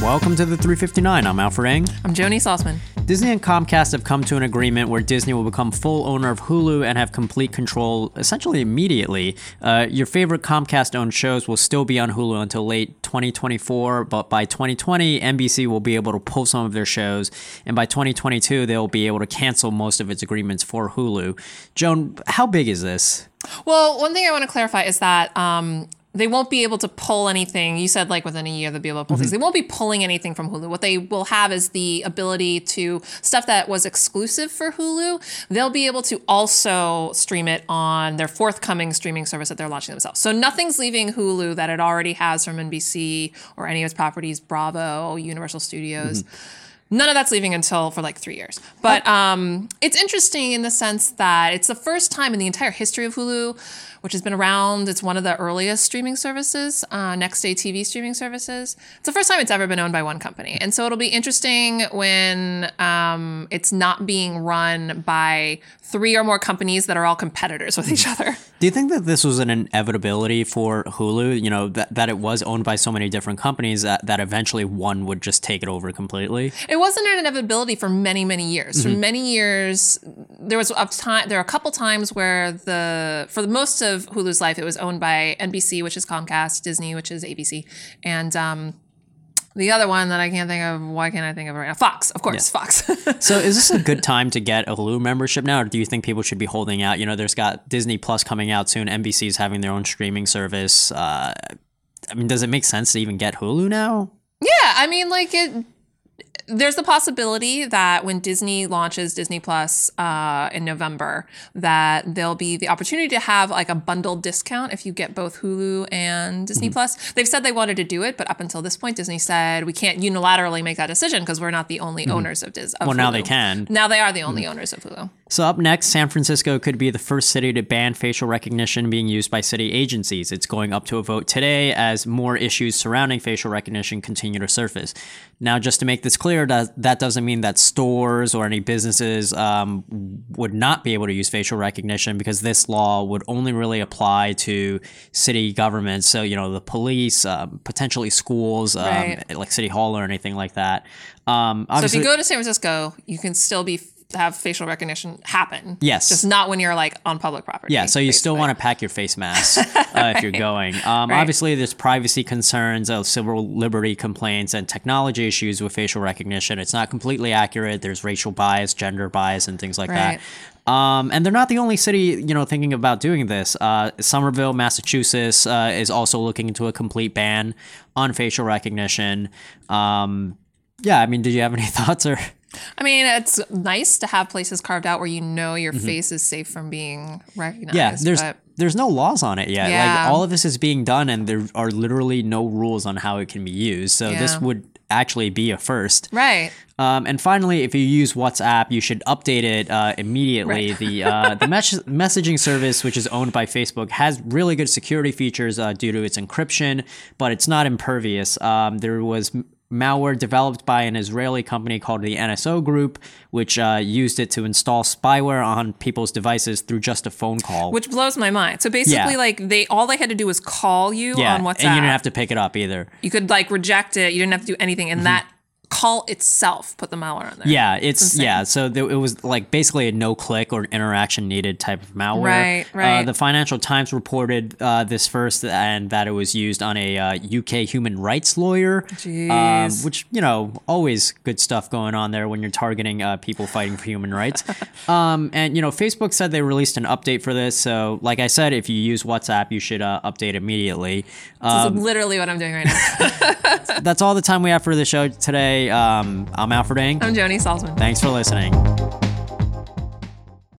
Welcome to the 359. I'm Alfred Ng. I'm Joni Solsman. Disney and Comcast have come to an agreement where Disney will become full owner of Hulu and have complete control essentially immediately. Uh, your favorite Comcast owned shows will still be on Hulu until late 2024, but by 2020, NBC will be able to pull some of their shows, and by 2022, they'll be able to cancel most of its agreements for Hulu. Joan, how big is this? Well, one thing I want to clarify is that um, they won't be able to pull anything. You said like within a year they'll be able to pull things. They won't be pulling anything from Hulu. What they will have is the ability to stuff that was exclusive for Hulu. They'll be able to also stream it on their forthcoming streaming service that they're launching themselves. So nothing's leaving Hulu that it already has from NBC or any of its properties, Bravo, Universal Studios. None of that's leaving until for like three years. But um, it's interesting in the sense that it's the first time in the entire history of Hulu, which has been around. It's one of the earliest streaming services, uh, next day TV streaming services. It's the first time it's ever been owned by one company. And so it'll be interesting when um, it's not being run by three or more companies that are all competitors with each other. Do you think that this was an inevitability for Hulu? You know, that, that it was owned by so many different companies that, that eventually one would just take it over completely? It wasn't an inevitability for many, many years. For many years, there was a time. There are a couple times where the for the most of Hulu's life, it was owned by NBC, which is Comcast, Disney, which is ABC, and um, the other one that I can't think of. Why can't I think of it right now? Fox, of course, Fox. So is this a good time to get a Hulu membership now, or do you think people should be holding out? You know, there's got Disney Plus coming out soon. NBC's having their own streaming service. Uh, I mean, does it make sense to even get Hulu now? Yeah, I mean, like it. There's the possibility that when Disney launches Disney Plus uh, in November, that there'll be the opportunity to have like a bundled discount if you get both Hulu and Disney mm-hmm. Plus. They've said they wanted to do it, but up until this point, Disney said we can't unilaterally make that decision because we're not the only mm-hmm. owners of Disney. Well, now they can. Now they are the only mm-hmm. owners of Hulu. So up next, San Francisco could be the first city to ban facial recognition being used by city agencies. It's going up to a vote today as more issues surrounding facial recognition continue to surface. Now, just to make this clear, that that doesn't mean that stores or any businesses um, would not be able to use facial recognition because this law would only really apply to city governments. So, you know, the police, um, potentially schools, um, Right. like City Hall or anything like that. Um, So if you go to San Francisco, you can still be have facial recognition happen. Yes. just not when you're like on public property. Yeah, so you still want to pack your face mask uh, if you're going. Um, Right. Obviously, there's privacy concerns, uh, civil liberty complaints, and technology issues with facial recognition. It's not completely accurate. There's racial bias, gender bias, and things like Right. that. Um, and they're not the only city, you know, thinking about doing this. Uh, Somerville, Massachusetts, uh, is also looking into a complete ban on facial recognition. Um, yeah, I mean, did you have any thoughts or? I mean, it's nice to have places carved out where you know your face is safe from being recognized. Mm-hmm. Yeah, there's but there's no laws on it yet. Yeah. Like all of this is being done, and there are literally no rules on how it can be used. So this would actually be a first. right. Um, and finally, if you use WhatsApp, you should update it uh, immediately. Right. The uh, the mes- messaging service, which is owned by Facebook, has really good security features uh, due to its encryption, but it's not impervious. Um, there was malware developed by an Israeli company called the NSO Group, which uh, used it to install spyware on people's devices through just a phone call. Which blows my mind. So basically, Yeah. like they all they had to do was call you yeah, on WhatsApp. and you didn't have to pick it up either. You could like reject it. You didn't have to do anything, and that call itself put the malware on there. Yeah, it's insane. yeah. So it was like basically a no click or interaction needed type of malware. Right, right. Uh, the Financial Times reported uh, this first, and that it was used on a uh, UK human rights lawyer. Um, Jeez. which you know, always good stuff going on there when you're targeting uh, people fighting for human rights. um, and you know, Facebook said they released an update for this. So, like I said, if you use WhatsApp, you should uh, update immediately. Uh, This is literally what I'm doing right now. that's all the time we have for the show today. Um, I'm Alfred Ng. I'm Joni Solsman. Thanks for listening.